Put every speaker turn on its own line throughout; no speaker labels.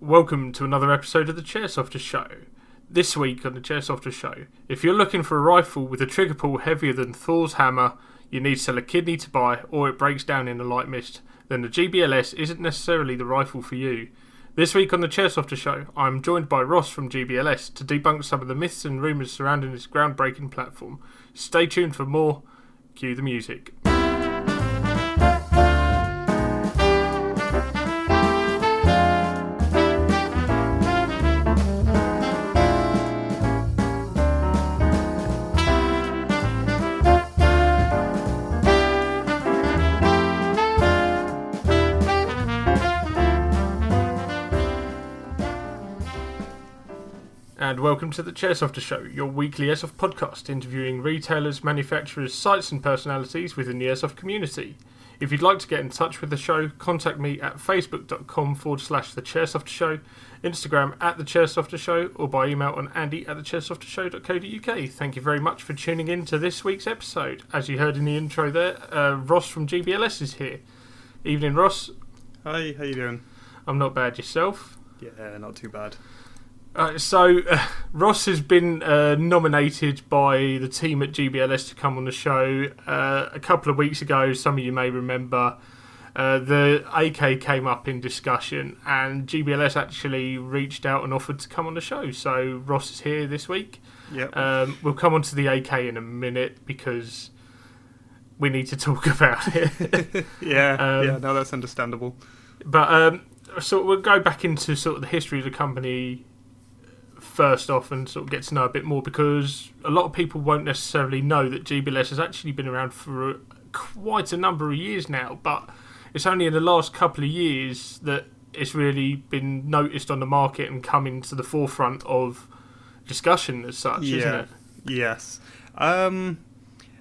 Welcome to another episode of the Chairsofter Show. This week on the Chairsofter Show, if you're looking for a rifle with a trigger pull heavier than Thor's hammer, you need to sell a kidney to buy, or it breaks down in a light mist, then the GBLS isn't necessarily the rifle for you. This week on the Chairsofter Show, I'm joined by Ross from GBLS to debunk some of the myths and rumours surrounding this groundbreaking platform. Stay tuned for more. Cue the music. And welcome to the Chairsofter Show, your weekly Airsoft podcast interviewing retailers, manufacturers, sites, and personalities within the Airsoft community. If you'd like to get in touch with the show, contact me at facebook.com forward slash the Chairsofter Show, Instagram at the Chairsofter Show, or by email on andy at the chairsoftershow.co.uk. Thank you very much for tuning in to this week's episode. As you heard in the intro there, uh, Ross from GBLS is here. Evening, Ross.
Hi, how you doing?
I'm not bad yourself.
Yeah, not too bad.
Uh, so uh, Ross has been uh, nominated by the team at GBLS to come on the show uh, a couple of weeks ago. Some of you may remember uh, the AK came up in discussion, and GBLS actually reached out and offered to come on the show. So Ross is here this week.
Yep.
Um, we'll come on to the AK in a minute because we need to talk about it.
yeah,
Um,
yeah, no, that's understandable.
But um, so we'll go back into sort of the history of the company first off and sort of get to know a bit more because a lot of people won't necessarily know that GBLS has actually been around for quite a number of years now, but it's only in the last couple of years that it's really been noticed on the market and coming to the forefront of discussion as such, isn't
yeah,
it?
yes. Um,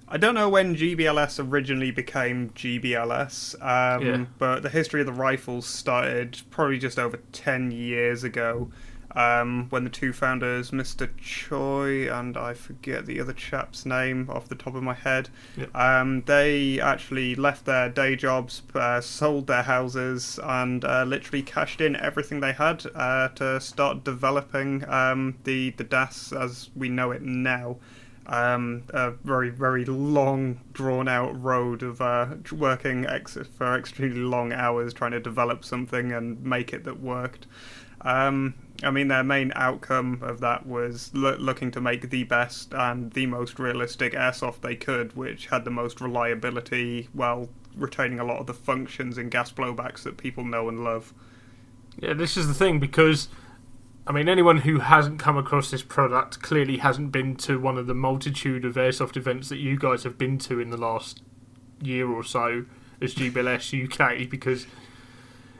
I don't know when GBLS originally became GBLS, um,
Yeah.
but the history of the rifles started probably just over 10 years ago. Um, when the two founders, Mr. Choi and I forget the other chap's name off the top of my head,
Yep.
um, they actually left their day jobs, uh, sold their houses, and uh, literally cashed in everything they had uh, to start developing um, the the DAS as we know it now. Um, a very very long drawn out road of uh, working ex- for extremely long hours trying to develop something and make it that worked. Um, I mean, their main outcome of that was loo- looking to make the best and the most realistic airsoft they could, which had the most reliability while retaining a lot of the functions and gas blowbacks that people know and love.
Yeah, this is the thing because I mean anyone who hasn't come across this product clearly hasn't been to one of the multitude of airsoft events that you guys have been to in the last year or so as GBLS UK because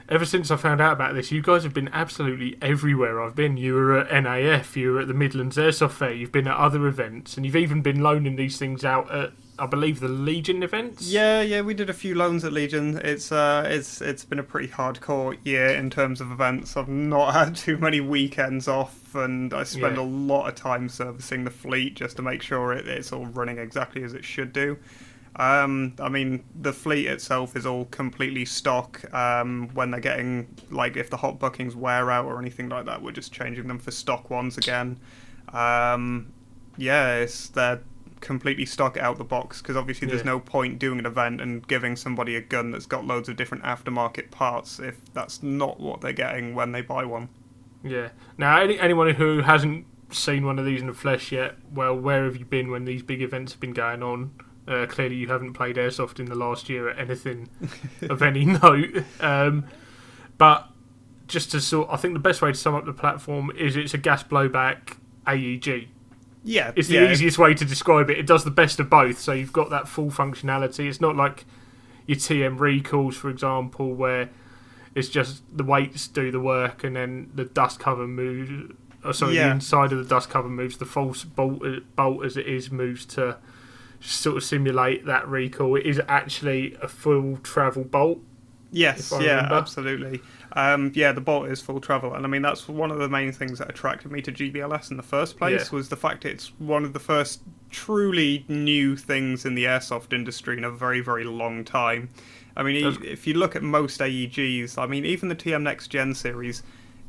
ever since I found out about this, you guys have been absolutely everywhere I've been. You were at NAF, you were at the Midlands Airsoft Fair, you've been at other events, and you've even been loaning these things out at, I believe, the Legion events.
Yeah, yeah, we did a few loans at Legion. It's uh, it's it's been a pretty hardcore year in terms of events. I've not had too many weekends off, and I spend
Yeah.
a lot of time servicing the fleet just to make sure it, it's all running exactly as it should do. Um, I mean, the fleet itself is all completely stock. Um, when they're getting like if the hop buckings wear out or anything like that, we're just changing them for stock ones again. Um, yeah, it's they're completely stock out the box because obviously there's
Yeah.
no point doing an event and giving somebody a gun that's got loads of different aftermarket parts if that's not what they're getting when they buy one.
Yeah. Now, any, anyone who hasn't seen one of these in the flesh yet, well, where have you been when these big events have been going on? Uh, clearly, you haven't played airsoft in the last year at anything of any note. Um, but just to sort, I think the best way to sum up the platform is it's a gas blowback AEG.
Yeah,
It's the
yeah,
easiest way to describe it. It does the best of both. So you've got that full functionality. It's not like your TM recoils, for example, where it's just the weights do the work and then the dust cover moves. Oh, sorry, the inside of the dust cover moves. The false bolt, uh, bolt as it is moves to sort of simulate that recoil. It is actually a full travel bolt.
Yes, yeah,
remember.
absolutely. Um, yeah, the bolt is full travel, and I mean that's one of the main things that attracted me to GBLS in the first place
Yeah.
was the fact it's one of the first truly new things in the airsoft industry in a very, very long time. I mean, if you look at most AEGs, I mean, even the TM Next Gen series,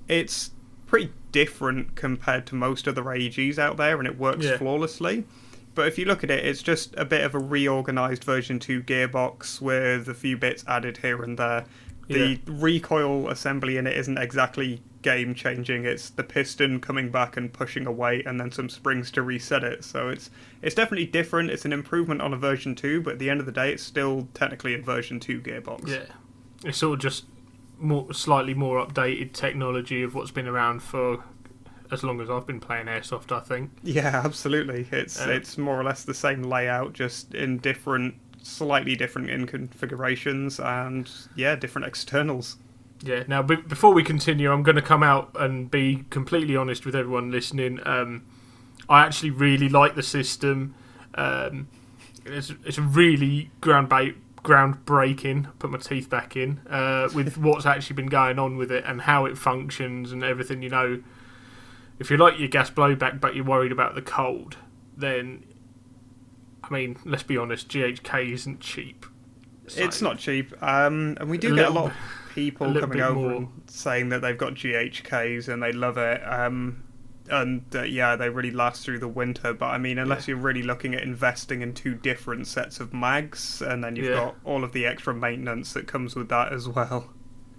it's pretty different compared to most other AEGs out there, and it works
Yeah.
flawlessly. But if you look at it, it's just a bit of a reorganized version 2 gearbox with a few bits added here and there. The
Yeah.
recoil assembly in it isn't exactly game changing. It's the piston coming back and pushing away, and then some springs to reset it. So it's it's definitely different. It's an improvement on a version 2, but at the end of the day, it's still technically a version 2 gearbox.
Yeah, it's sort of just more slightly more updated technology of what's been around for as long as I've been playing airsoft. I think.
Yeah, absolutely. It's
Uh,
it's more or less the same layout, just in different, slightly different in configurations, and yeah, different externals.
Yeah. Now, be- before we continue, I'm going to come out and be completely honest with everyone listening. Um, I actually really like the system. Um, it's it's a really ground ba- groundbreaking. Put my teeth back in uh, with what's actually been going on with it and how it functions and everything. You know, if you like your gas blowback but you're worried about the cold, then I mean, let's be honest, GHK isn't cheap. So-
It's not cheap, um, and we
A
do get a lot of people coming over
more.
and saying that they've got GHKs and they love it. Um, and uh, yeah, they really last through the winter. But I mean, unless you're really looking at investing in two different sets of mags, and then you've
Yeah.
got all of the extra maintenance that comes with that as well.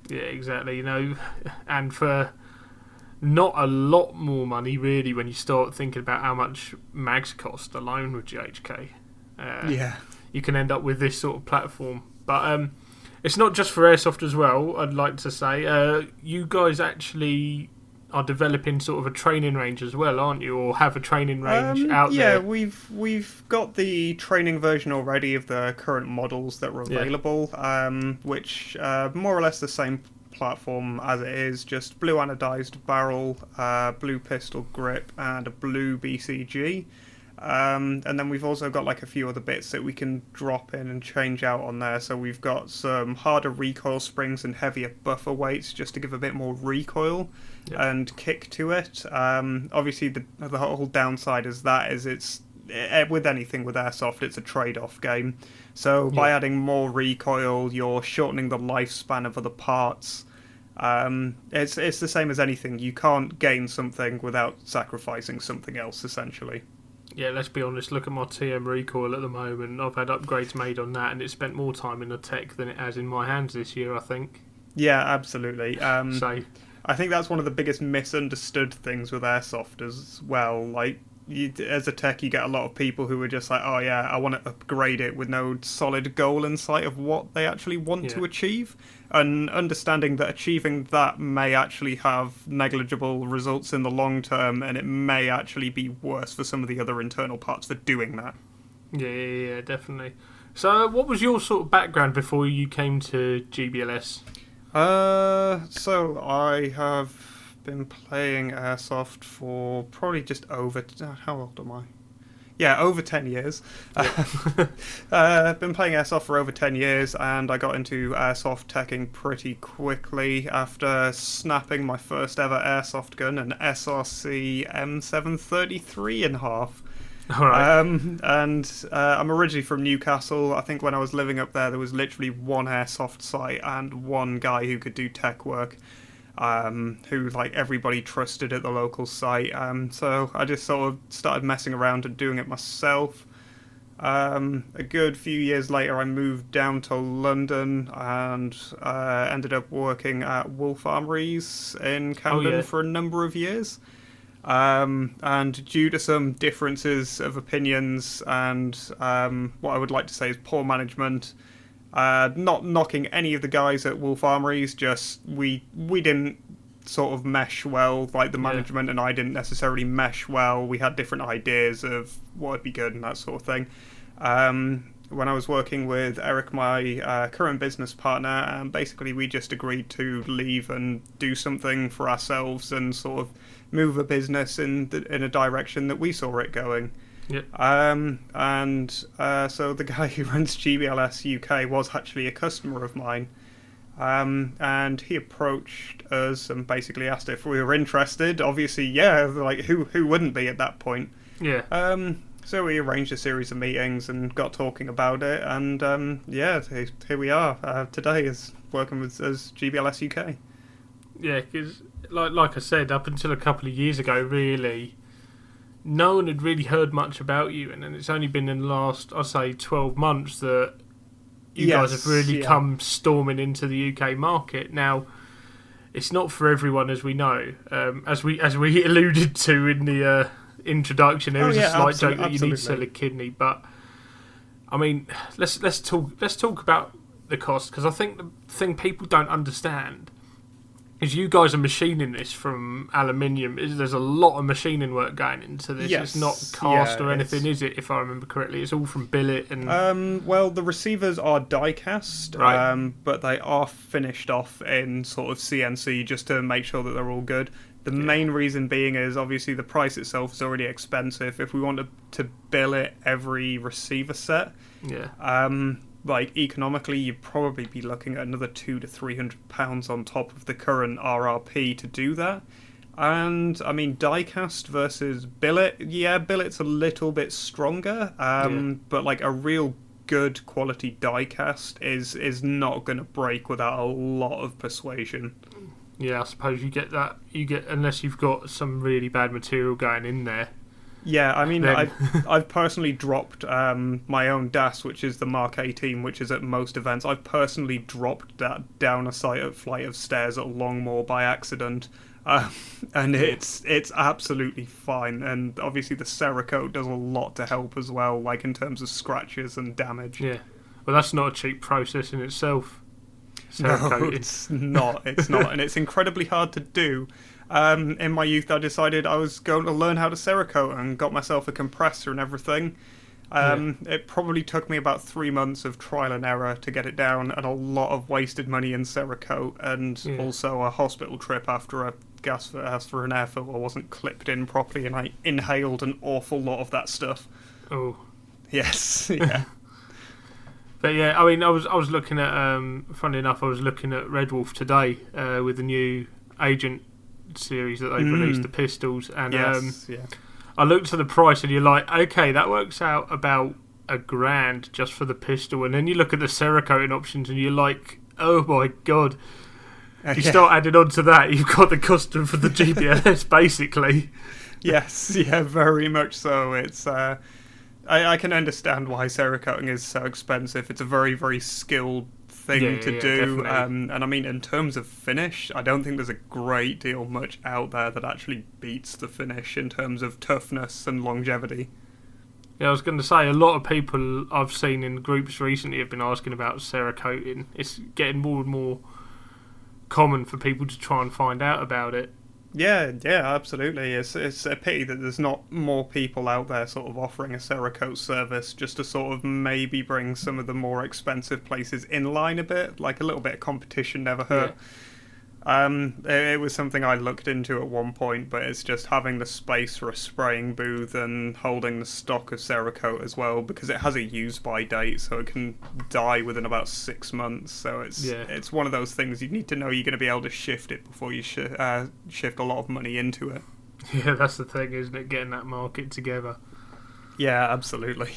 Yeah, exactly. You know, and for not a lot more money, really, when you start thinking about how much mags cost alone with GHK, uh,
yeah.
you can end up with this sort of platform. But um, it's not just for airsoft as well. I'd like to say, uh, you guys actually are developing sort of a training range as well, aren't you? Or have a training range
Um,
out
yeah,
there?
Yeah, we've we've got the training version already of the current models that were
Yeah.
available, um, which uh, more or less the same platform as it is, just blue anodized barrel, uh, blue pistol grip, and a blue BCG. Um, and then we've also got like a few other bits that we can drop in and change out on there. So we've got some harder recoil springs and heavier buffer weights just to give a bit more recoil
Yeah.
and kick to it. Um, obviously, the the whole downside is that is it's eh, with anything with airsoft, it's a trade-off game. So by
Yeah.
adding more recoil, you're shortening the lifespan of other parts. Um, it's it's the same as anything. You can't gain something without sacrificing something else, essentially.
Yeah, let's be honest. Look at my TM recoil at the moment. I've had upgrades made on that, and it spent more time in the tech than it has in my hands this year. I think.
Yeah, absolutely. Um,
so
I think that's one of the biggest misunderstood things with airsoft as well. Like, you, as a tech, you get a lot of people who are just like, "Oh yeah, I want to upgrade it," with no solid goal in sight of what they actually want to achieve, and understanding that achieving that may actually have negligible results in the long term, and it may actually be worse for some of the other internal parts for doing that.
Yeah, yeah, yeah, definitely. So, what was your sort of background before you came to GBLS?
Uh, so I have been playing airsoft for probably just over. uh, How old am I? Yeah, over ten years. uh, I've been playing airsoft for over ten years, and I got into airsoft teching pretty quickly after snapping my first ever airsoft gun, an SRC M733 and a half.
All right.
Um, and uh, I'm originally from Newcastle. I think when I was living up there, there was literally one airsoft site and one guy who could do tech work, um, who like everybody trusted at the local site. Um, so I just sort of started messing around and doing it myself. Um, a good few years later, I moved down to London and uh, ended up working at Wolf Armouries in Camden
yeah.
for a number of years. Um, and due to some differences of opinions and um, what I would like to say is poor management, uh, not knocking any of the guys at Wolf Armouries, just we we didn't sort of mesh well. Like the
Yeah.
management and I didn't necessarily mesh well. We had different ideas of what would be good and that sort of thing. Um, when I was working with Eric, my uh, current business partner, and basically we just agreed to leave and do something for ourselves and sort of move a business in the, in a direction that we saw it going.
Yep.
Um, and uh, so the guy who runs GBLS UK was actually a customer of mine. Um, and he approached us and basically asked if we were interested. Obviously, yeah, like who who wouldn't be at that point?
Yeah.
Um, so we arranged a series of meetings and got talking about it, and um, yeah, he- here we are uh, today, is working with as GBLS UK.
Yeah, because like like I said, up until a couple of years ago, really, no one had really heard much about you, and then it's only been in the last, I'd say, twelve months that you guys have really
yeah.
come storming into the UK market. Now, it's not for everyone, as we know, um, as we as we alluded to in the uh, introduction. There
Oh,
was
yeah,
a slight joke that you need to sell a kidney, but I mean, let's let's talk let's talk about the cost because I think the thing people don't understand is you guys are machining this from aluminium. There's a lot of machining work going into this.
Yes,
It's not cast
yeah,
or anything,
it's-
is it? If I remember correctly, it's all from billet and
Um, well, the receivers are die cast,
Right.
um, but they are finished off in sort of CNC just to make sure that they're all good. The main reason being is obviously the price itself is already expensive. If we wanted to billet every receiver set,
yeah,
um, like economically, you'd probably be looking at another two to three hundred pounds on top of the current RRP to do that. And I mean, diecast versus billet, yeah, billet's a little bit stronger, um,
Yeah.
but like a real good quality diecast is is not going to break without a lot of persuasion.
yeah. I suppose you get that. You get unless you've got some really bad material going in there.
Yeah, I mean, I've, I've personally dropped um, my own DAS, which is the Mark 18, which is at most events. I've personally dropped that down a flight of stairs at Longmoor by accident, um, and it's it's absolutely fine. And obviously, the Cerakote does a lot to help as well, like in terms of scratches and damage.
Yeah, well, that's not a cheap process in itself.
No, it's not. It's not, and it's incredibly hard to do. Um, in my youth, I decided I was going to learn how to Cerakote and got myself a compressor and everything. Um, It probably took me about three months of trial and error to get it down, and a lot of wasted money in Cerakote, and
Yeah.
also a hospital trip after a gas for an air filter wasn't clipped in properly, and I inhaled an awful lot of that stuff.
Oh,
Yes, yeah.
But yeah, I mean, I was I was looking at. Um, funny enough, I was looking at Red Wolf today uh, with the new Agent series that they've
Mm.
released, the pistols, and um,
yeah.
I looked at the price, and you're like, okay, that works out about a grand just for the pistol, and then you look at the Cerakoting options, and you're like, oh my god! You start adding on to that, you've got the custom for the GBLS, basically.
yes, yeah, very much so. It's uh, I, I can understand why cerakoting is so expensive. It's a very, very skilled thing
Yeah,
to
yeah,
do. Um, and I mean, in terms of finish, I don't think there's a great deal much out there that actually beats the finish in terms of toughness and longevity.
Yeah, I was going to say a lot of people I've seen in groups recently have been asking about Cerakoting. It's getting more and more common for people to try and find out about it.
Yeah, yeah, absolutely. It's it's a pity that there's not more people out there sort of offering a Cerakote service just to sort of maybe bring some of the more expensive places in line a bit. Like a little bit of competition never hurt. Um, it, it was something I looked into at one point, but it's just having the space for a spraying booth and holding the stock of Cerakote as well because it has a use by date, so it can die within about six months. So it's
Yeah.
it's one of those things you need to know you're going to be able to shift it before you sh- uh, shift a lot of money into it.
Yeah, that's the thing, isn't it? Getting that market together.
Yeah, absolutely.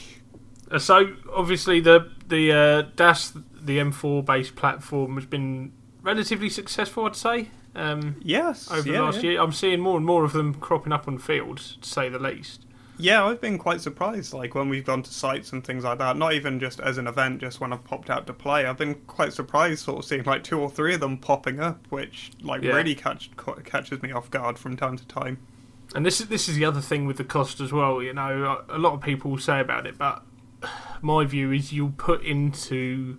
Uh, So obviously the the uh, DAS, the M4 based platform, has been relatively successful, I'd say. Um,
Yes.
over
yeah,
the last
yeah.
year, I'm seeing more and more of them cropping up on fields, to say the least.
Yeah, I've been quite surprised. Like when we've gone to sites and things like that, not even just as an event, just when I've popped out to play, I've been quite surprised, sort of seeing like two or three of them popping up, which like
Yeah.
really catch, catches me off guard from time to time.
And this is this is the other thing with the cost as well. You know, a lot of people will say about it, but my view is you'll put into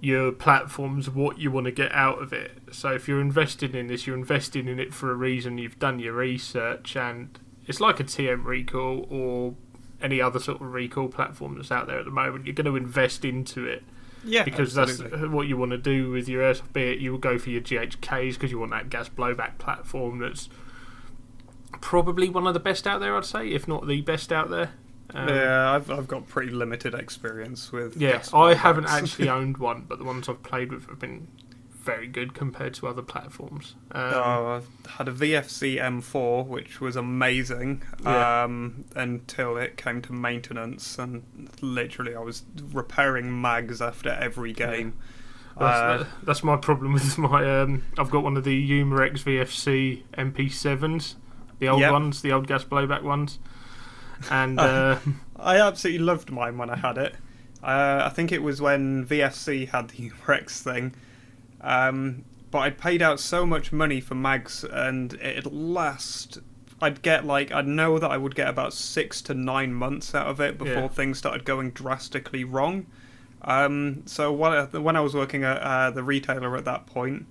your platforms what you want to get out of it. So if you're investing in this, you're investing in it for a reason. You've done your research, and it's like a TM recoil or any other sort of recoil platform that's out there at the moment. You're going to invest into it
Yeah,
because
absolutely.
that's what you want to do with your airsoft. Be it you will go for your GHKs because you want that gas blowback platform that's probably one of the best out there. I'd say, if not the best out there. Um,
yeah, I've I've got pretty limited experience with.
yeah, I haven't actually owned one, but the ones I've played with have been very good compared to other platforms. Um,
Oh, I had a VFC M4, which was amazing
Yeah.
um, until it came to maintenance, and literally I was repairing mags after every game.
That's,
Uh,
that's my problem with my. Um, I've got one of the Umarex VFC MP7s, the old
Yep.
ones, the old gas blowback ones, and uh,
I absolutely loved mine when I had it. Uh, I think it was when VFC had the Rex thing. Um, but I'd paid out so much money for mags, and it'd last. I'd get like I'd know that I would get about six to nine months out of it before
Yeah.
things started going drastically wrong. Um, so when I, when I was working at uh, the retailer at that point,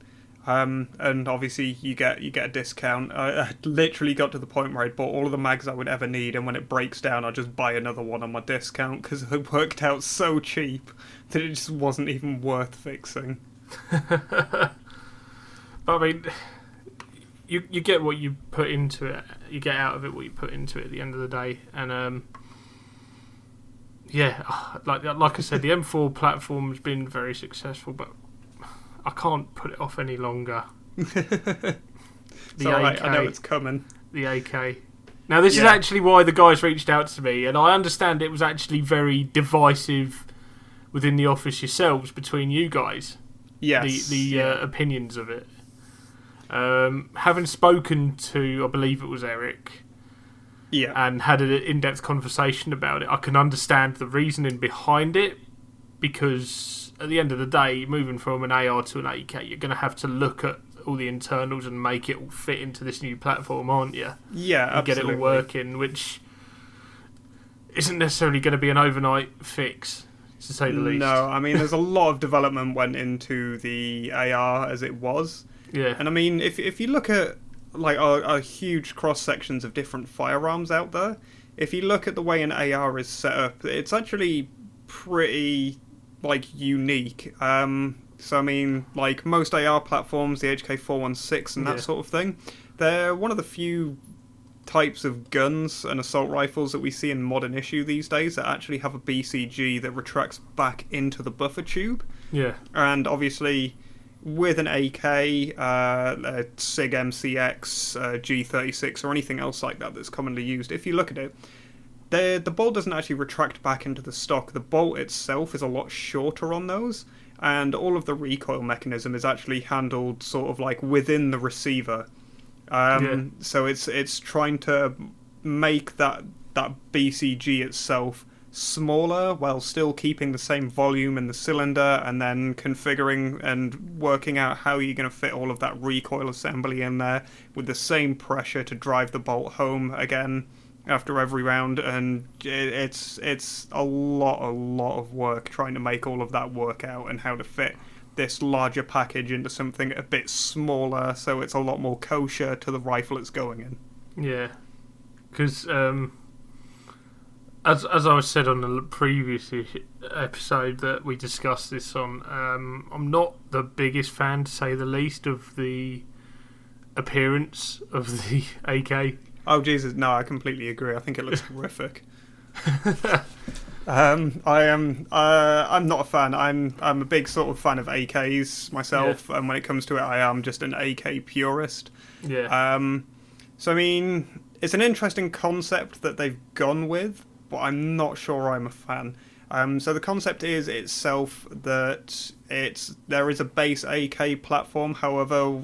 um, and obviously you get you get a discount. I, I literally got to the point where I'd bought all of the mags I would ever need, and when it breaks down, I'll just buy another one on my discount because it worked out so cheap that it just wasn't even worth fixing.
but I mean, you you get what you put into it. You get out of it what you put into it at the end of the day, and um, yeah, like like I said, the M4 platform has been very successful, but I can't put it off any longer. The
It's alright, I know
AK.
it's coming.
the AK. Now, this is actually why the guys reached out to me, and I understand it was actually very divisive within the office yourselves between you guys.
Yes.
the the
yeah.
uh, opinions of it. Um, having spoken to, I believe it was Eric,
yeah.
and had an in-depth conversation about it, I can understand the reasoning behind it because at the end of the day, moving from an AR to an AK, you're going to have to look at all the internals and make it all fit into this new platform, aren't you?
yeah,
and get it all working, which isn't necessarily going to be an overnight fix, to say the least.
No, I mean, there's a lot of development went into the AR as it was.
Yeah.
And I mean, if if you look at like our, our huge cross sections of different firearms out there, if you look at the way an AR is set up, it's actually pretty like unique. Um, so I mean, like most AR platforms, the HK416 and that
Yeah.
sort of thing, they're one of the few types of guns and assault rifles that we see in modern issue these days that actually have a BCG that retracts back into the buffer tube
Yeah.
and obviously with an AK, uh, a SIG MCX, uh, G36, or anything else like that that's commonly used, if you look at it, the the bolt doesn't actually retract back into the stock. The bolt itself is a lot shorter on those, and all of the recoil mechanism is actually handled sort of like within the receiver. Um,
Yeah.
So it's it's trying to make that that BCG itself smaller while still keeping the same volume in the cylinder and then configuring and working out how you're going to fit all of that recoil assembly in there with the same pressure to drive the bolt home again after every round and it- it's it's a lot a lot of work trying to make all of that work out and how to fit this larger package into something a bit smaller so it's a lot more kosher to the rifle it's going in
Yeah, because um, as as I said on the previous episode that we discussed this on, um, I'm not the biggest fan, to say the least, of the appearance of the AK.
Oh Jesus, no! I completely agree. I think it looks horrific. Um, I am. Uh, I'm not a fan. I'm. I'm a big sort of fan of AKs myself, and when it comes to it, I am just an AK purist.
Yeah,
Um, so I mean, it's an interesting concept that they've gone with, but I'm not sure I'm a fan. Um, so the concept is itself that it's there is a base AK platform. However,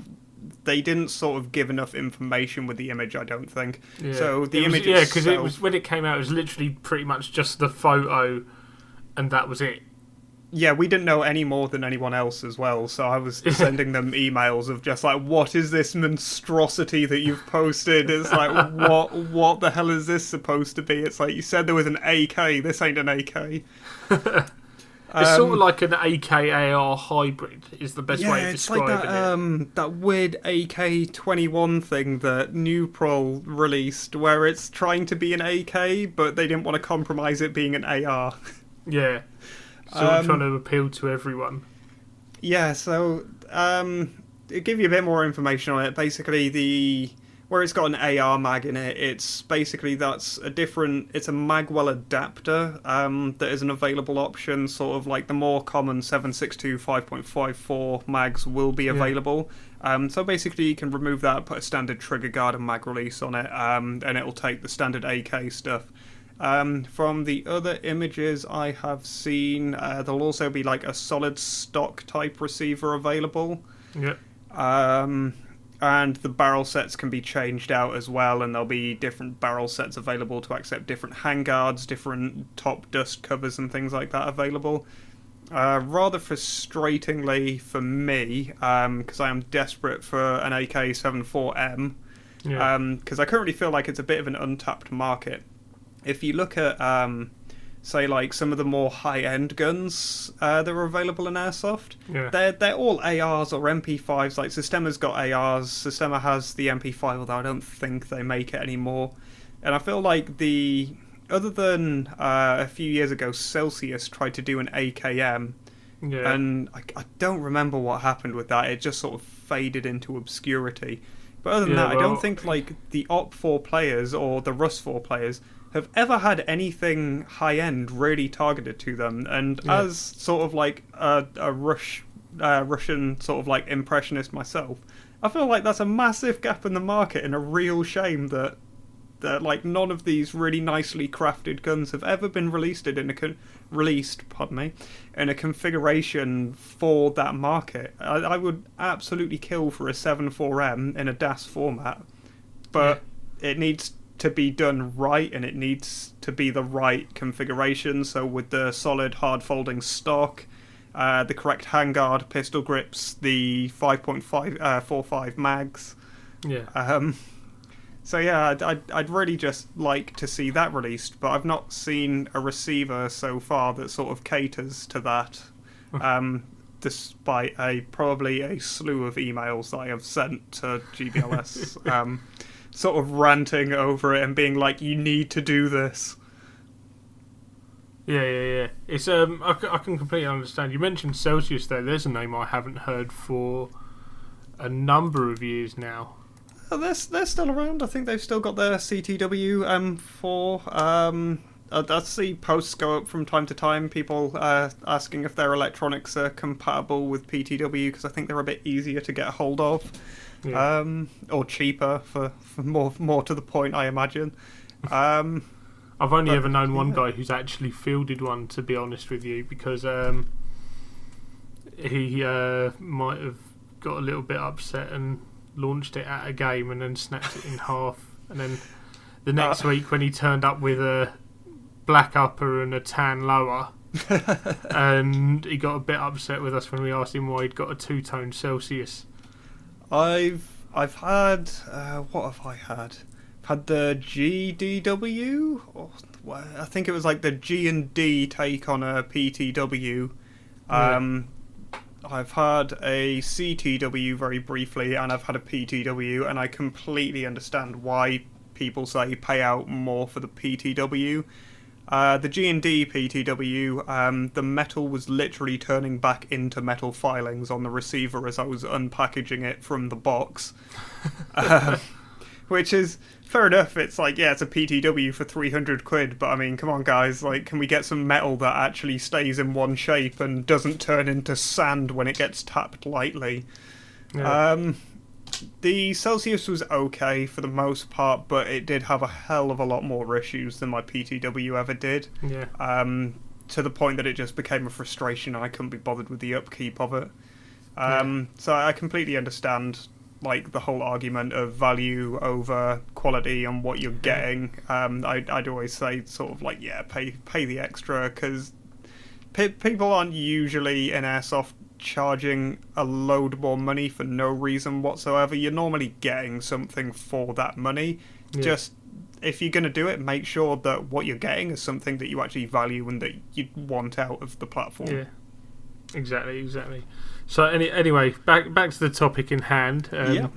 they didn't sort of give enough information with the image. I don't think.
yeah.
so the
It was-
image
yeah, because it was when it came out, it was literally pretty much just the photo, and that was it.
Yeah, we didn't know any more than anyone else as well, so I was sending them emails of just like, "What is this monstrosity that you've posted?" It's like, "What? What the hell is this supposed to be?" It's like you said there was an AK. This ain't an AK.
It's sort of
Um,
like an AKAR hybrid, is the best
yeah,
way of
it's like
describing
that
it.
um that weird AK twenty one thing that Nuprol released, where it's trying to be an AK, but they didn't want to compromise it being an AR.
Yeah, So
Um,
of trying to appeal to everyone.
Yeah, so um, to give you a bit more information on it, basically the where it's got an AR mag in it, it's basically that's a different. It's a Magwell adapter um, that is an available option. Sort of like the more common 762 5.54 mags will be
Yeah.
available. Um, so basically, you can remove that, put a standard trigger guard and mag release on it, um, and it'll take the standard AK stuff. Um, from the other images I have seen, uh, there'll also be like a solid stock type receiver available.
Yeah.
Um, and the barrel sets can be changed out as well, and there'll be different barrel sets available to accept different handguards, different top dust covers, and things like that available. Uh, rather frustratingly for me, because I am desperate for an AK-74M,
Yeah.
because I currently feel like it's a bit of an untapped market. If you look at, um, say, like some of the more high-end guns uh, that are available in airsoft,
yeah.
they're they're all ARs or MP5s. Like Systema's got ARs. Systema has the MP5, although I don't think they make it anymore. And I feel like the other than uh, a few years ago, Celsius tried to do an AKM,
yeah.
and I, I don't remember what happened with that. It just sort of faded into obscurity. But other than
Yeah,
that, I don't think like the OpFor players or the RusFor players have ever had anything high end really targeted to them. And
Yeah.
as sort of like a, a Rush, uh, Russian sort of like impressionist myself, I feel like that's a massive gap in the market and a real shame that that like none of these really nicely crafted guns have ever been released in a con- released, pardon me, in a configuration for that market. I, I would absolutely kill for a 7.4M in a DAS format, but it needs to be done right and it needs to be the right configuration. So with the solid hard folding stock. Uh, the correct handguard, pistol grips, the 5.5 uh, 45 mags,
yeah.
um, so yeah, I'd, I'd, I'd really just like to see that released, but I've not seen a receiver so far that sort of caters to that. Um, despite a probably a slew of emails that I have sent to GBLS, um, sort of ranting over it and being like, "You need to do this."
Yeah, yeah, yeah. It's um, I can completely understand. You mentioned Celsius there. There's a name I haven't heard for a number of years now.
Oh, they're, they're still around. I think they've still got their CTW M4. Um, I, I see posts go up from time to time, people uh, asking if their electronics are compatible with PTW because I think they're a bit easier to get a hold of.
Yeah.
Um, or cheaper for, for more more to the point, I imagine. Um,
I've only
but-
ever known one
yeah.
guy who's actually fielded one, to be honest with you, because um, he uh, might have got a little bit upset and launched it at a game and then snapped it in half. And then the next
Uh.
week, when he turned up with a black upper and a tan lower, and he got a bit upset with us when we asked him why he'd got a two tone Celsius.
I've I've had uh, what have I had? I've had the GDW, or I think it was like the G and D take on a PTW.
Yeah.
Um, I've had a CTW very briefly, and I've had a PTW, and I completely understand why people say pay out more for the PTW. Uh, the G and D PTW, um, the metal was literally turning back into metal filings on the receiver as I was unpackaging it from the box, Um which is fair enough. It's like yeah, it's a PTW for three hundred quid, but I mean, come on, guys, like, can we get some metal that actually stays in one shape and doesn't turn into sand when it gets tapped lightly?
Yeah.
Um, the Celsius was okay for the most part, but it did have a hell of a lot more issues than my PTW ever did.
yeah.
Um, to the point that it just became a frustration, and I couldn't be bothered with the upkeep of it. Um, So I completely understand like the whole argument of value over quality and what you're getting. Um, I, I'd always say sort of like yeah, pay pay the extra because pe- people aren't usually in airsoft charging a load more money for no reason whatsoever. You're normally getting something for that money.
Yeah.
Just if you're going to do it, make sure that what you're getting is something that you actually value and that you want out of the platform.
Yeah, exactly, exactly. So any, anyway, back back to the topic in hand. Um,
Yeah.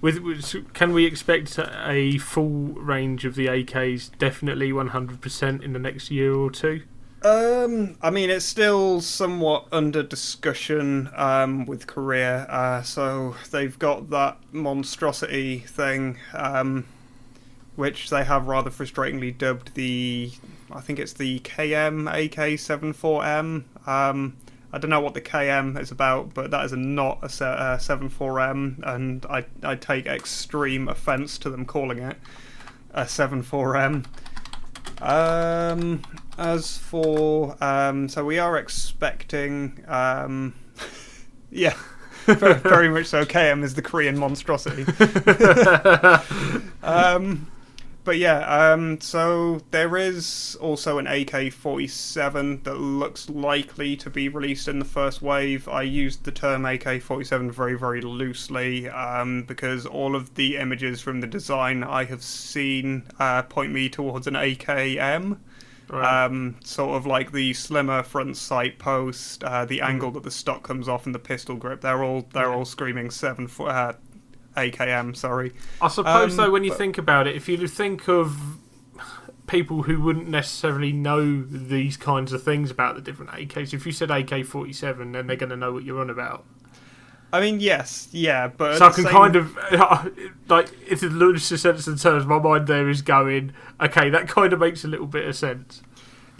With, with can we expect a full range of the AKs? Definitely one hundred percent in the next year or two.
Um, I mean, it's still somewhat under discussion um, with Korea. Uh, so they've got that monstrosity thing, um, which they have rather frustratingly dubbed the, I think it's the KM AK74M. Um, I don't know what the KM is about, but that is not a se- uh, 74M, and I, I take extreme offence to them calling it a 74M. Um, as for um, so we are expecting um, yeah. very, very much so. KM is the Korean monstrosity. um, but yeah, um, so there is also an AK 47 that looks likely to be released in the first wave. I used the term AK 47 very, very loosely um, because all of the images from the design I have seen uh, point me towards an AKM.
Right.
Um, sort of like the slimmer front sight post, uh, the angle that the stock comes off, and the pistol grip. They're all they're
Yeah.
all screaming seven foot uh, AKM. Sorry.
I suppose,
um,
though, when you
but-
think about it, if you think of people who wouldn't necessarily know these kinds of things about the different AKs, if you said AK 47, then they're going to know what you're on about.
I mean, yes, yeah, but
so I can
same-
kind of, like, if the loosest sense in terms, my mind there is going, okay, that kind of makes a little bit of sense.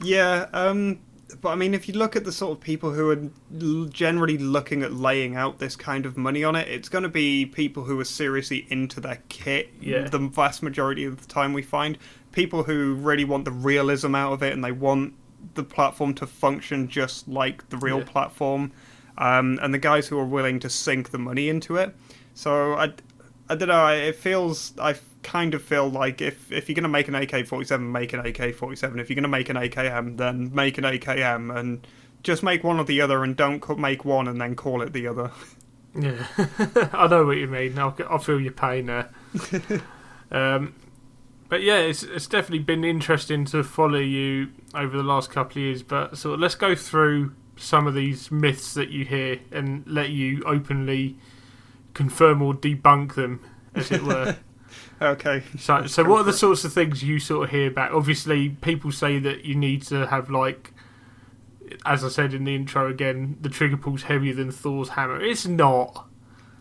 Yeah, um, but I mean, if you look at the sort of people who are generally looking at laying out this kind of money on it, it's going to be people who are seriously into their kit.
Yeah.
The vast majority of the time, we find people who really want the realism out of it and they want the platform to function just like the real
Yeah.
platform, um, and the guys who are willing to sink the money into it. So I, I don't know. It feels I kind of feel like if if you're gonna make an AK-47, make an AK-47. If you're gonna make an AKM, then make an AKM, and just make one or the other, and don't make one and then call it the other.
Yeah, I know what you mean. I, I feel your pain there. um, but yeah, it's it's definitely been interesting to follow you over the last couple of years. But so let's go through some of these myths that you hear and let you openly confirm or debunk them, as it were.
Okay.
So, so what are the sorts of things you sort of hear back? Obviously, people say that you need to have like, as I said in the intro again, the trigger pull's heavier than Thor's hammer. It's not.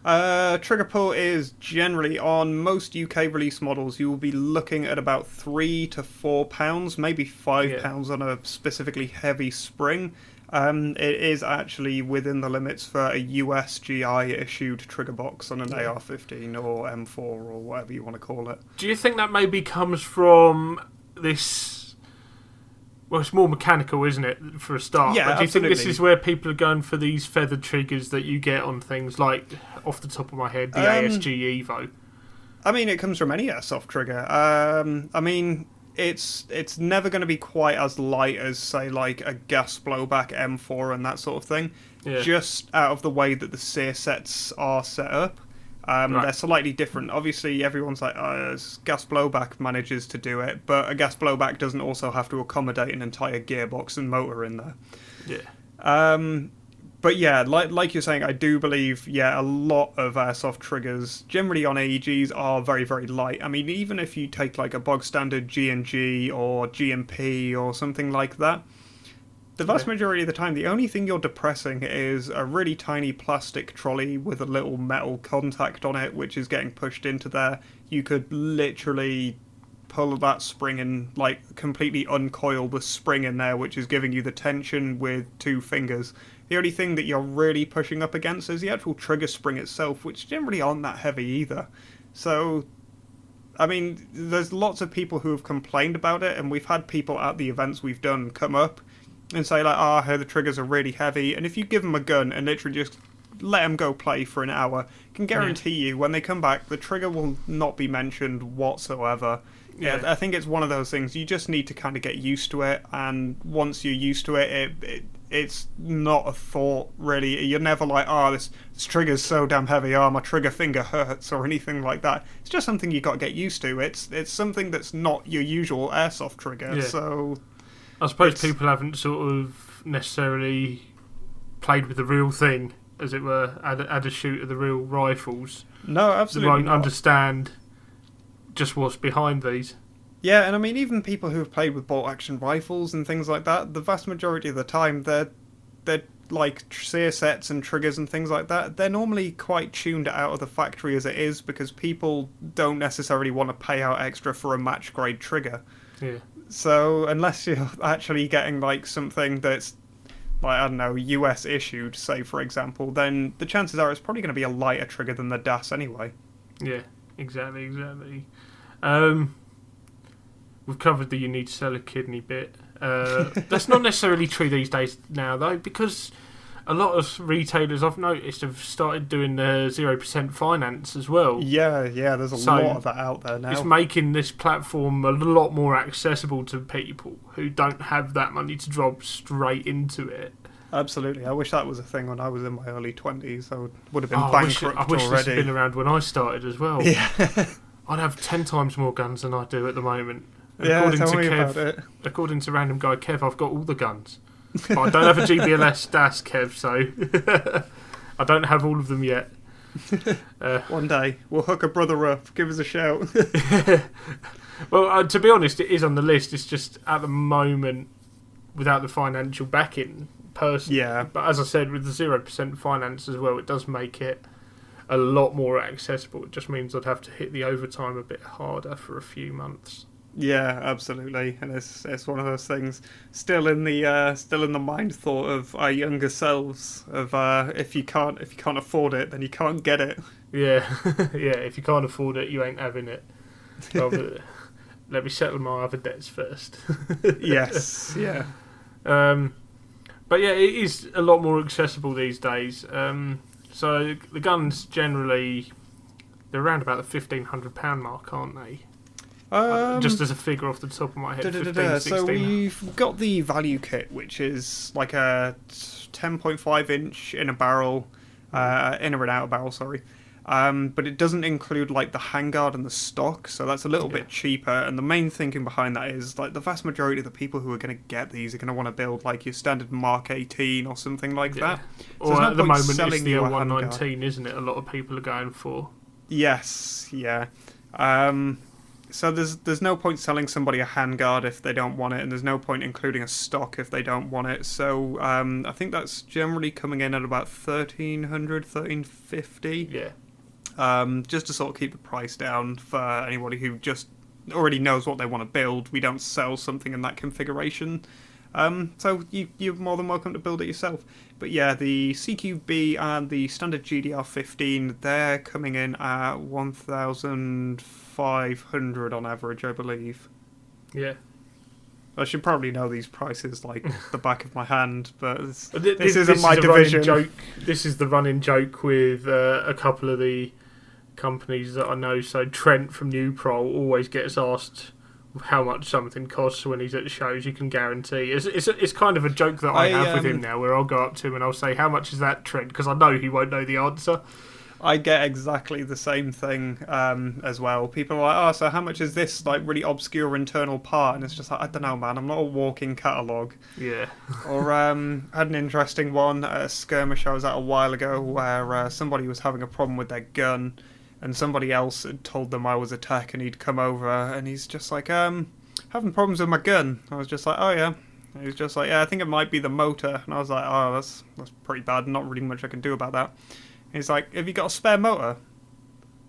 Uh, trigger pull is generally on most UK release models. You will be looking at about three to four pounds, maybe five
Yeah.
pounds on a specifically heavy spring. Um, it is actually within the limits for a USGI issued trigger box on an
Yeah.
AR-15 or M4 or whatever you want to call it.
Do you think that maybe comes from this? Well, it's more mechanical, isn't it, for a start?
Yeah,
but do you think this is where people are going for these feathered triggers that you get on things like, off the top of my head, the
Um,
ASG Evo?
I mean, it comes from any airsoft trigger. Um, I mean, it's it's never going to be quite as light as say like a gas blowback M4 and that sort of thing.
Yeah.
Just out of the way that the sear sets are set up, um,
Right.
they're slightly different. Obviously, everyone's like, oh, gas blowback manages to do it, but a gas blowback doesn't also have to accommodate an entire gearbox and motor in there.
yeah.
Um, but yeah, like like you're saying, I do believe yeah, a lot of airsoft triggers, generally on AEGs, are very very light. I mean, even if you take like a bog standard G and G or G&P or something like that, the vast
Yeah.
majority of the time, the only thing you're depressing is a really tiny plastic trolley with a little metal contact on it, which is getting pushed into there. You could literally pull that spring and like completely uncoil the spring in there, which is giving you the tension with two fingers. The only thing that you're really pushing up against is the actual trigger spring itself, which generally aren't that heavy either. So, I mean, there's lots of people who have complained about it, and we've had people at the events we've done come up and say like, "Ah, heard the triggers are really heavy," and if you give them a gun and literally just let them go play for an hour, I can guarantee you when they come back, the trigger will not be mentioned whatsoever. Yeah. I think it's one of those things you just need to kind of get used to it, and once you're used to it, it, it it's not a thought really. You're never like, oh, this, this trigger's so damn heavy, oh, my trigger finger hurts or anything like that. It's just something you got to get used to. It's it's something that's not your usual airsoft trigger.
Yeah.
So
I suppose
It's-
people haven't sort of necessarily played with the real thing, as it were, had, a- had a shoot of the real rifles.
no, absolutely.
They won't
not.
understand just what's behind these.
Yeah, and I mean, even people who have played with bolt action rifles and things like that, the vast majority of the time, they're they're like sear sets and triggers and things like that. They're normally quite tuned out of the factory as it is because people don't necessarily want to pay out extra for a match grade trigger.
Yeah.
So unless you're actually getting like something that's like I don't know US issued, say for example, then the chances are it's probably going to be a lighter trigger than the DAS anyway.
Yeah, exactly, exactly. Um, we've covered the you need to sell a kidney bit. Uh, that's not necessarily true these days now, though, because a lot of retailers I've noticed have started doing the zero percent finance as well.
Yeah, yeah. There's a
So,
lot of that out there now.
It's making this platform a lot more accessible to people who don't have that money to drop straight into it.
Absolutely. I wish that was a thing when I was in my early twenties. I would, would have been
Oh, I wish,
bankrupt
I wish this had been around when I started as well.
yeah,
I'd have ten times more guns than I do at the moment.
yeah.
according
Tell
to
me
Kev,
about it.
according to random guy Kev, I've got all the guns. But I don't have a GBLS DAS, Kev, so I don't have all of them yet. Uh,
One day we'll hook a brother up. Give us a shout.
well, uh, to be honest, it is on the list. It's just at the moment without the financial backing, personally.
yeah,
But as I said, with the zero percent finance as well, it does make it a lot more accessible. It just means I'd have to hit the overtime a bit harder for a few months.
yeah, absolutely. And it's it's one of those things still in the uh, still in the mind thought of our younger selves. Of uh, if you can't if you can't afford it, then you can't get it.
Yeah, yeah. If you can't afford it, you ain't having it. Let me settle my other debts first.
yes, yeah.
Um, but yeah, it is a lot more accessible these days. Um, so the guns generally they're around about the fifteen hundred pound mark, aren't they?
Um,
Just as a figure off the top of my head,
Da, da, da,
15,
da. So
16.
we've got the value kit, which is like a 10.5 inch in a barrel, uh, inner and outer barrel, sorry. Um, but it doesn't include like the handguard and the stock, so that's a little
Yeah.
bit cheaper. And the main thinking behind that is like the vast majority of the people who are going to get these are going to want to build like your standard Mark 18 or something like
Yeah.
that.
Or
there's no
at the moment, it's
selling
the
you a
L119, isn't it? A lot of people are going for.
Yes, yeah. Um, so there's there's no point selling somebody a handguard if they don't want it, and there's no point including a stock if they don't want it. So um, I think that's generally coming in at about 1300 1350
Yeah,
um, just to sort of keep the price down for anybody who just already knows what they want to build. We don't sell something in that configuration. Um, so you, you're more than welcome to build it yourself. But yeah, the CQB and the standard GDR15, they're coming in at 1,500 on average, I believe.
yeah.
I should probably know these prices like the back of my hand, but it's,
But thi-
this isn't my
is a running
division.
Joke. This is the running joke with uh, a couple of the companies that I know. So Trent from Nuprol always gets asked how much something costs when he's at shows. You can guarantee it's it's, it's kind of a joke that I,
I,
have with
um,
him now, where I'll go up to him and I'll say, "How much is that, Trent?" Because I know he won't know the answer.
I get exactly the same thing um, as well. People are like, "Oh, so how much is this like really obscure internal part?" And it's just like, I don't know, man. I'm not a walking catalogue.
Yeah,
or um, had an interesting one at a skirmish I was at a while ago where uh, somebody was having a problem with their gun, and somebody else had told them I was a tech, and he'd come over, and he's just like, um, having problems with my gun. I was just like, oh yeah. And he was just like, yeah, I think it might be the motor, and I was like, oh, that's that's pretty bad. Not really much I can do about that. He's like, have you got a spare motor?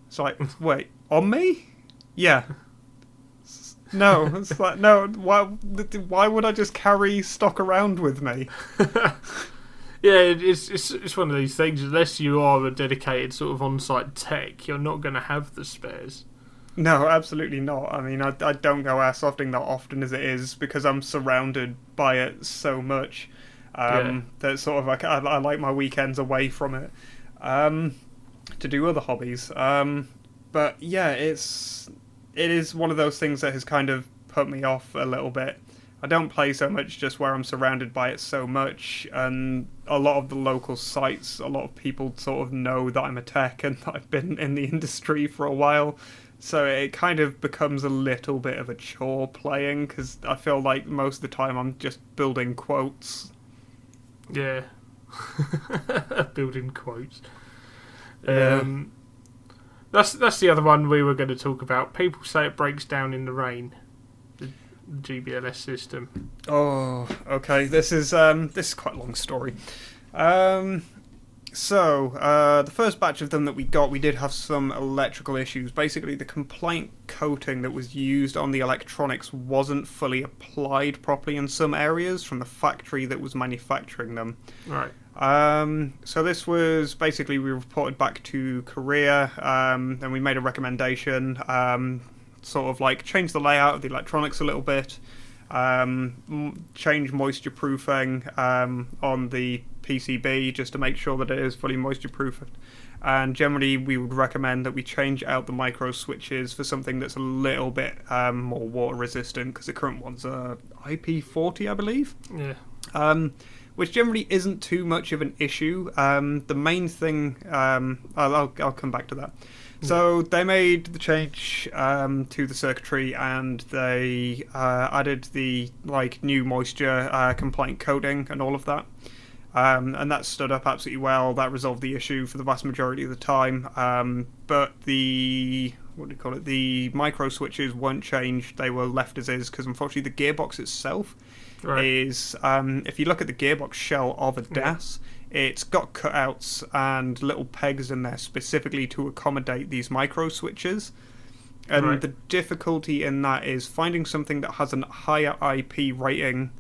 It's like, wait, on me? Yeah. No, it's like no. Why? Why would I just carry stock around with me?
yeah. It's it's it's one of these things. Unless you are a dedicated sort of on-site tech, you're not going to have the spares.
No, absolutely not. I mean, I, I don't go airsofting that often as it is because I'm surrounded by it so much um, that sort of like I, I like my weekends away from it um, to do other hobbies. Um, but yeah, it's it is one of those things that has kind of put me off a little bit. I don't play so much just where I'm surrounded by it so much, and a lot of the local sites, a lot of people sort of know that I'm a tech and that I've been in the industry for a while. So it kind of becomes a little bit of a chore playing because I feel like most of the time I'm just building quotes.
Yeah. Building quotes.
Yeah.
Um, that's that's the other one we were going to talk about. People say it breaks down in the rain. The GBLS system.
Oh, okay. This is um, this is quite a long story. Um, so uh, the first batch of them that we got, we did have some electrical issues. Basically, the complaint coating that was used on the electronics wasn't fully applied properly in some areas from the factory that was manufacturing them.
Right.
Um, so this was basically we reported back to Korea, um, and we made a recommendation. Um, sort of like change the layout of the electronics a little bit, um, m- change moisture proofing um, on the PCB just to make sure that it is fully moisture proof. And generally, we would recommend that we change out the micro switches for something that's a little bit um, more water resistant because the current ones are IP40, I believe.
Yeah.
Which generally isn't too much of an issue. Um, the main thing, um, I'll, I'll, I'll come back to that. So they made the change um, to the circuitry and they uh, added the like new moisture uh, compliant coating and all of that. Um, and that stood up absolutely well. That resolved the issue for the vast majority of the time. Um, but the what do you call it? The micro switches weren't changed; they were left as is because unfortunately the gearbox itself
Right.
is um, if you look at the gearbox shell of a
Yeah.
DAS, it's got cutouts and little pegs in there specifically to accommodate these micro switches. And
Right.
the difficulty in that is finding something that has a higher IP rating.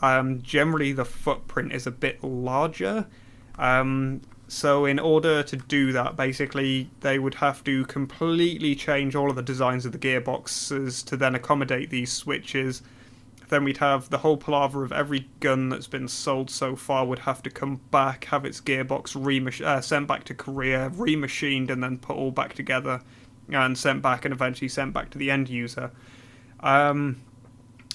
Um, generally, the footprint is a bit larger. Um, so, in order to do that, basically, they would have to completely change all of the designs of the gearboxes to then accommodate these switches. Then we'd have the whole palaver of every gun that's been sold so far would have to come back, have its gearbox remach- uh, sent back to Korea, remachined, and then put all back together and sent back, and eventually sent back to the end user. Um,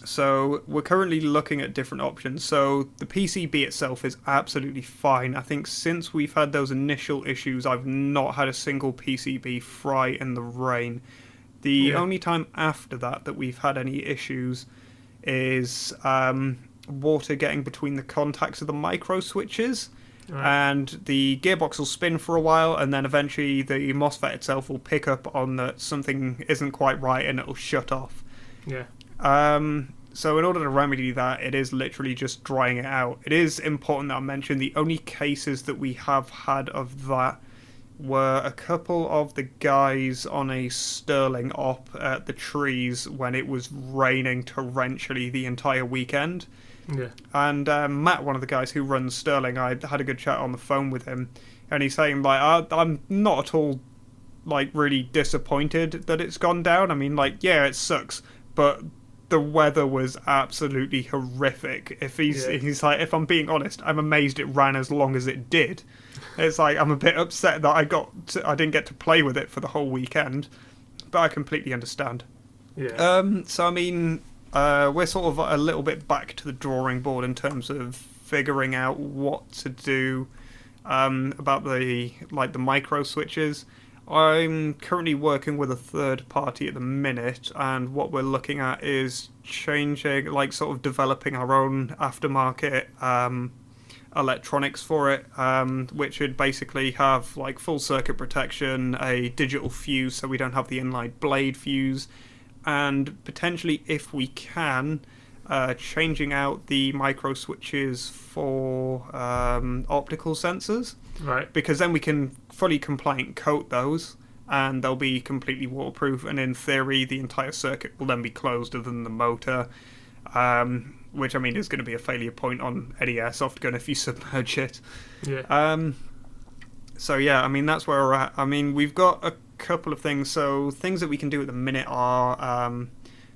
so we're currently looking at different options. So the PCB itself is absolutely fine. I think since we've had those initial issues, I've not had a single PCB fry in the rain. The
Yeah.
only time after that that we've had any issues is um, water getting between the contacts of the micro switches.
Right.
And the gearbox will spin for a while, and then eventually the MOSFET itself will pick up on that something isn't quite right, and it'll shut off.
yeah.
Um, so in order to remedy that, it is literally just drying it out. It is important that I mention the only cases that we have had of that were a couple of the guys on a Sterling op at the trees when it was raining torrentially the entire weekend.
Yeah.
And um, Matt, one of the guys who runs Sterling, I had a good chat on the phone with him, and he's saying like, I, I'm not at all like really disappointed that it's gone down. I mean, like, yeah, it sucks, but the weather was absolutely horrific. If he's
Yeah.
he's like, if I'm being honest, I'm amazed it ran as long as it did. It's like I'm a bit upset that I got to, I didn't get to play with it for the whole weekend, but I completely understand.
Yeah.
Um, so I mean, uh, we're sort of a little bit back to the drawing board in terms of figuring out what to do um, about the like the micro switches. I'm currently working with a third party at the minute, and what we're looking at is changing, like, sort of developing our own aftermarket um, electronics for it, um, which would basically have like full circuit protection, a digital fuse, so we don't have the inline blade fuse, and potentially, if we can, uh, changing out the micro switches for um, optical sensors.
Right.
because then we can fully compliant coat those and they'll be completely waterproof and in theory the entire circuit will then be closed other than the motor. Um, which I mean is going to be a failure point on any airsoft gun if you submerge it
Yeah.
um, so yeah, I mean that's where we're at. I mean we've got a couple of things. So things that we can do at the minute are um,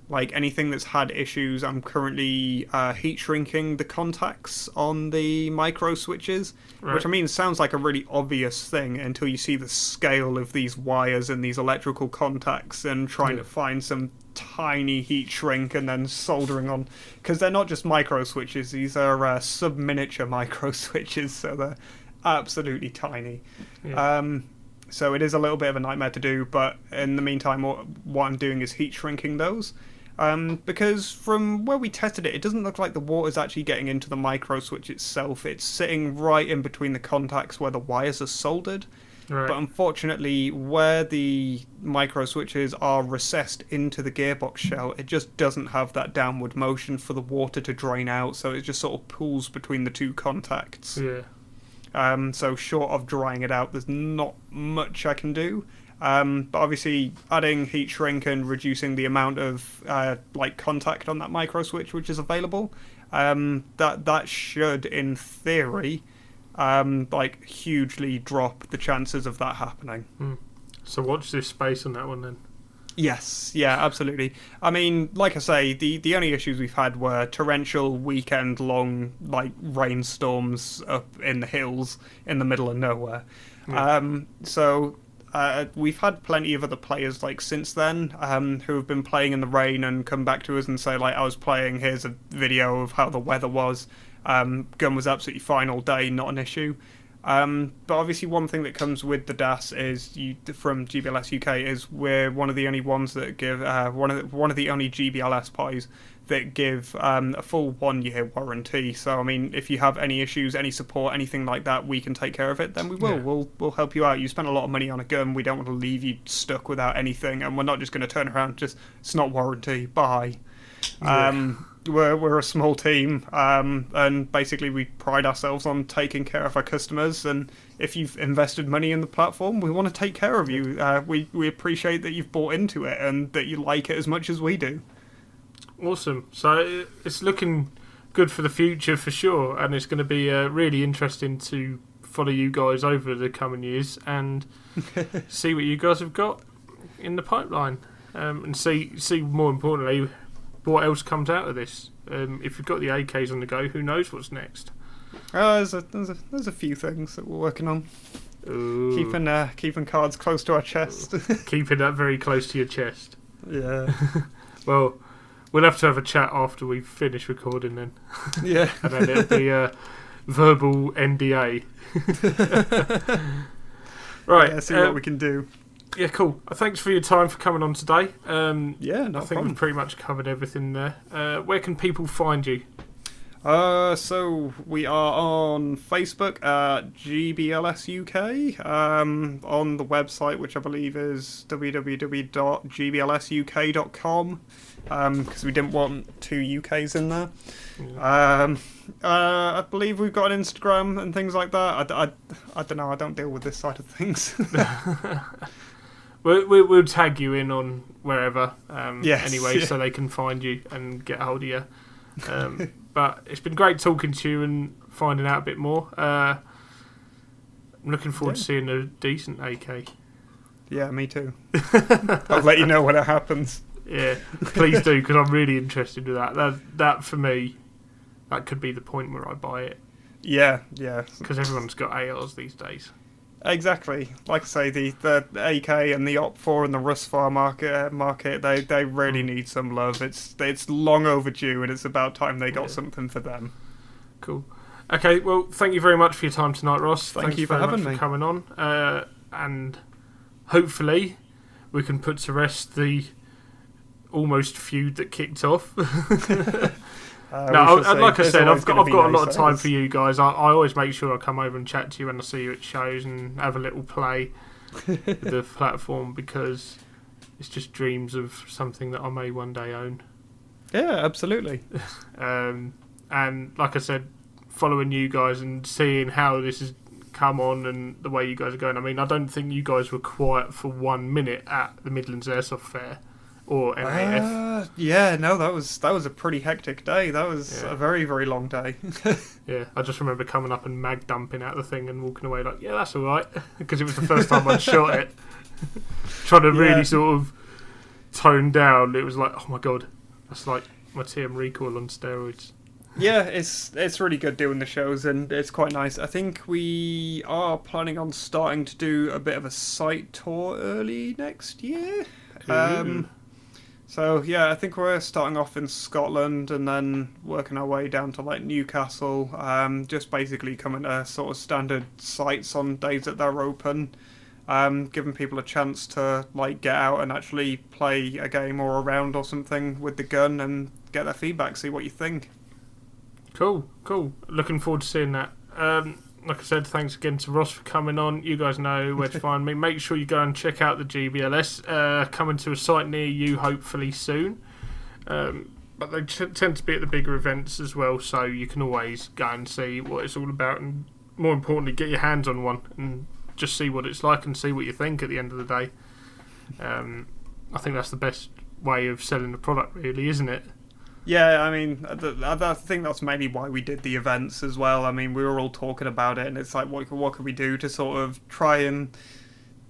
like anything that's had issues. I'm currently uh, heat shrinking the contacts on the micro switches,
Right.
which I mean sounds like a really obvious thing until you see the scale of these wires and these electrical contacts and trying
Yeah.
to find some tiny heat shrink and then soldering on because they're not just micro switches these are uh, sub miniature micro switches so they're absolutely tiny
yeah.
um, so it is a little bit of a nightmare to do but in the meantime what, what i'm doing is heat shrinking those um, because from where we tested it it doesn't look like the water is actually getting into the micro switch itself it's sitting right in between the contacts where the wires are soldered
right.
but unfortunately, where the micro switches are recessed into the gearbox shell, it just doesn't have that downward motion for the water to drain out, so it just sort of pools between the two contacts.
yeah.
Um, so, short of drying it out, there's not much I can do. Um, but obviously, adding heat shrink and reducing the amount of uh, like contact on that micro switch which is available, um, that that should, in theory, um, like hugely drop the chances of that happening.
So watch this space on that one then.
Yes, yeah, absolutely. I mean, like I say, the, the only issues we've had were torrential weekend long like rainstorms up in the hills in the middle of nowhere. Um, so uh, we've had plenty of other players like since then um, who have been playing in the rain and come back to us and say like I was playing. Here's a video of how the weather was. Um, gun was absolutely fine all day, not an issue. Um, but obviously, one thing that comes with the DAS is you from GBLS UK is we're one of the only ones that give uh, one of the, one of the only GBLS pies that give um, a full one year warranty. So I mean, if you have any issues, any support, anything like that, we can take care of it. Then we will.
Yeah.
We'll we'll help you out. You spent a lot of money on a gun. We don't want to leave you stuck without anything, and we're not just going to turn around just it's not warranty. Bye.
Yeah.
Um, we're, we're a small team, um, and basically we pride ourselves on taking care of our customers. And if you've invested money in the platform, we want to take care of you. Uh, we we appreciate that you've bought into it and that you like it as much as we do.
Awesome. So it's looking good for the future for sure, and it's going to be uh, really interesting to follow you guys over the coming years and see what you guys have got in the pipeline, um, and see see more importantly what else comes out of this. Um, if you've got the AKs on the go, who knows what's next?
Uh, there's a there's a there's a few things that we're working on.
Ooh,
Keeping uh, keeping cards close to our chest.
keeping that very close to your chest.
yeah,
Well, we'll have to have a chat after we finish recording then,
yeah.
and then it'll be a verbal NDA. right.
Yeah, see
um,
what we can do.
Yeah, cool. Uh, Thanks for your time for coming on today. Um,
Yeah, no
I think
problem.
we've pretty much covered everything there. Uh, where can people find you?
Uh, so we are on Facebook at GBLS UK, um, on the website, which I believe is www.gblsuk.com, because we didn't want two UKs in there. Um, uh, I believe we've got an Instagram and things like that. I, I, I don't know, I don't deal with this side of things.
We'll, we'll, we'll tag you in on wherever. Um,
Yes,
Anyway,
yeah.
so they can find you and get hold of you. Um, but it's been great talking to you and finding out a bit more. Uh, I'm looking forward to seeing a decent AK.
yeah, me too. I'll let you know when it happens.
Yeah, please do because I'm really interested in that. That that for me, that could be the point where I buy it
Yeah, yeah.
because everyone's got ARs these days.
Exactly. Like I say, the, the AK and the OpFor and the RusFor market, uh, market they, they really need some love. It's it's long overdue, and it's about time they got
Yeah.
something for them.
Cool. Okay, well, thank you very much for your time tonight, Ross.
Thank
Thanks
you for
very
having
much
me.
for coming on, uh, and hopefully we can put to rest the almost feud that kicked off.
Uh,
no, I, like I said, I've got I've got a lot of time for you guys. I, I always make sure I come over and chat to you when I see you at shows and have a little play with the platform because it's just dreams of something that I may one day own.
Yeah, absolutely.
um, and like I said, following you guys and seeing how this has come on and the way you guys are going. I mean, I don't think you guys were quiet for one minute at the Midlands Airsoft Fair or MAF.
Uh, yeah, no, that was that was a pretty hectic day. That was
Yeah.
a very very long day.
yeah, I just remember coming up and mag dumping out the thing and walking away like, yeah, that's all right, because it was the first time I'd shot it. Trying to
Yeah.
really sort of tone down. It was like, oh my god, that's like my TM recoil on steroids.
yeah, it's it's really good doing the shows and it's quite nice. I think we are planning on starting to do a bit of a site tour early next year. Um, so yeah, I think we're starting off in Scotland and then working our way down to like Newcastle. Um, just basically coming to sort of standard sites on days that they're open. Um, giving people a chance to like get out and actually play a game or a round or something with the gun and get their feedback, see what you think.
Cool, cool. Looking forward to seeing that. Um, like I said, thanks again to Ross for coming on. You guys know where to find me. Make sure you go and check out the GBLS. Uh, coming to a site near you, hopefully soon. Um, but they t- tend to be at the bigger events as well, so you can always go and see what it's all about, and more importantly, get your hands on one and just see what it's like and see what you think at the end of the day. Um, I think that's the best way of selling the product, really, isn't it?
Yeah, I mean, uh, I th- uh, I think that's mainly why we did the events as well. I mean, we were all talking about it, and it's like, what what can we do to sort of try and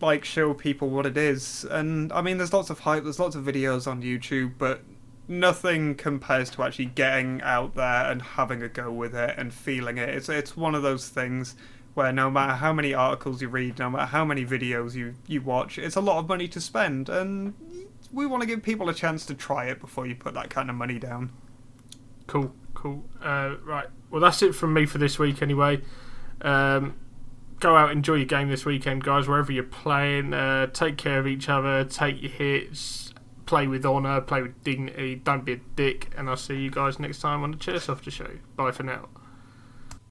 like show people what it is. And I mean, there's lots of hype, there's lots of videos on YouTube, but nothing compares to actually getting out there and having a go with it and feeling it. It's it's one of those things where no matter how many articles you read, no matter how many videos you you watch, it's a lot of money to spend, and we want to give people a chance to try it before you put that kind of money down.
Cool, cool. Uh, right. Well, that's it from me for this week, anyway. Um, go out, enjoy your game this weekend, guys. Wherever you're playing, uh, take care of each other, take your hits, play with honour, play with dignity. Don't be a dick, and I'll see you guys next time on the Chairsofter Show. Bye for now.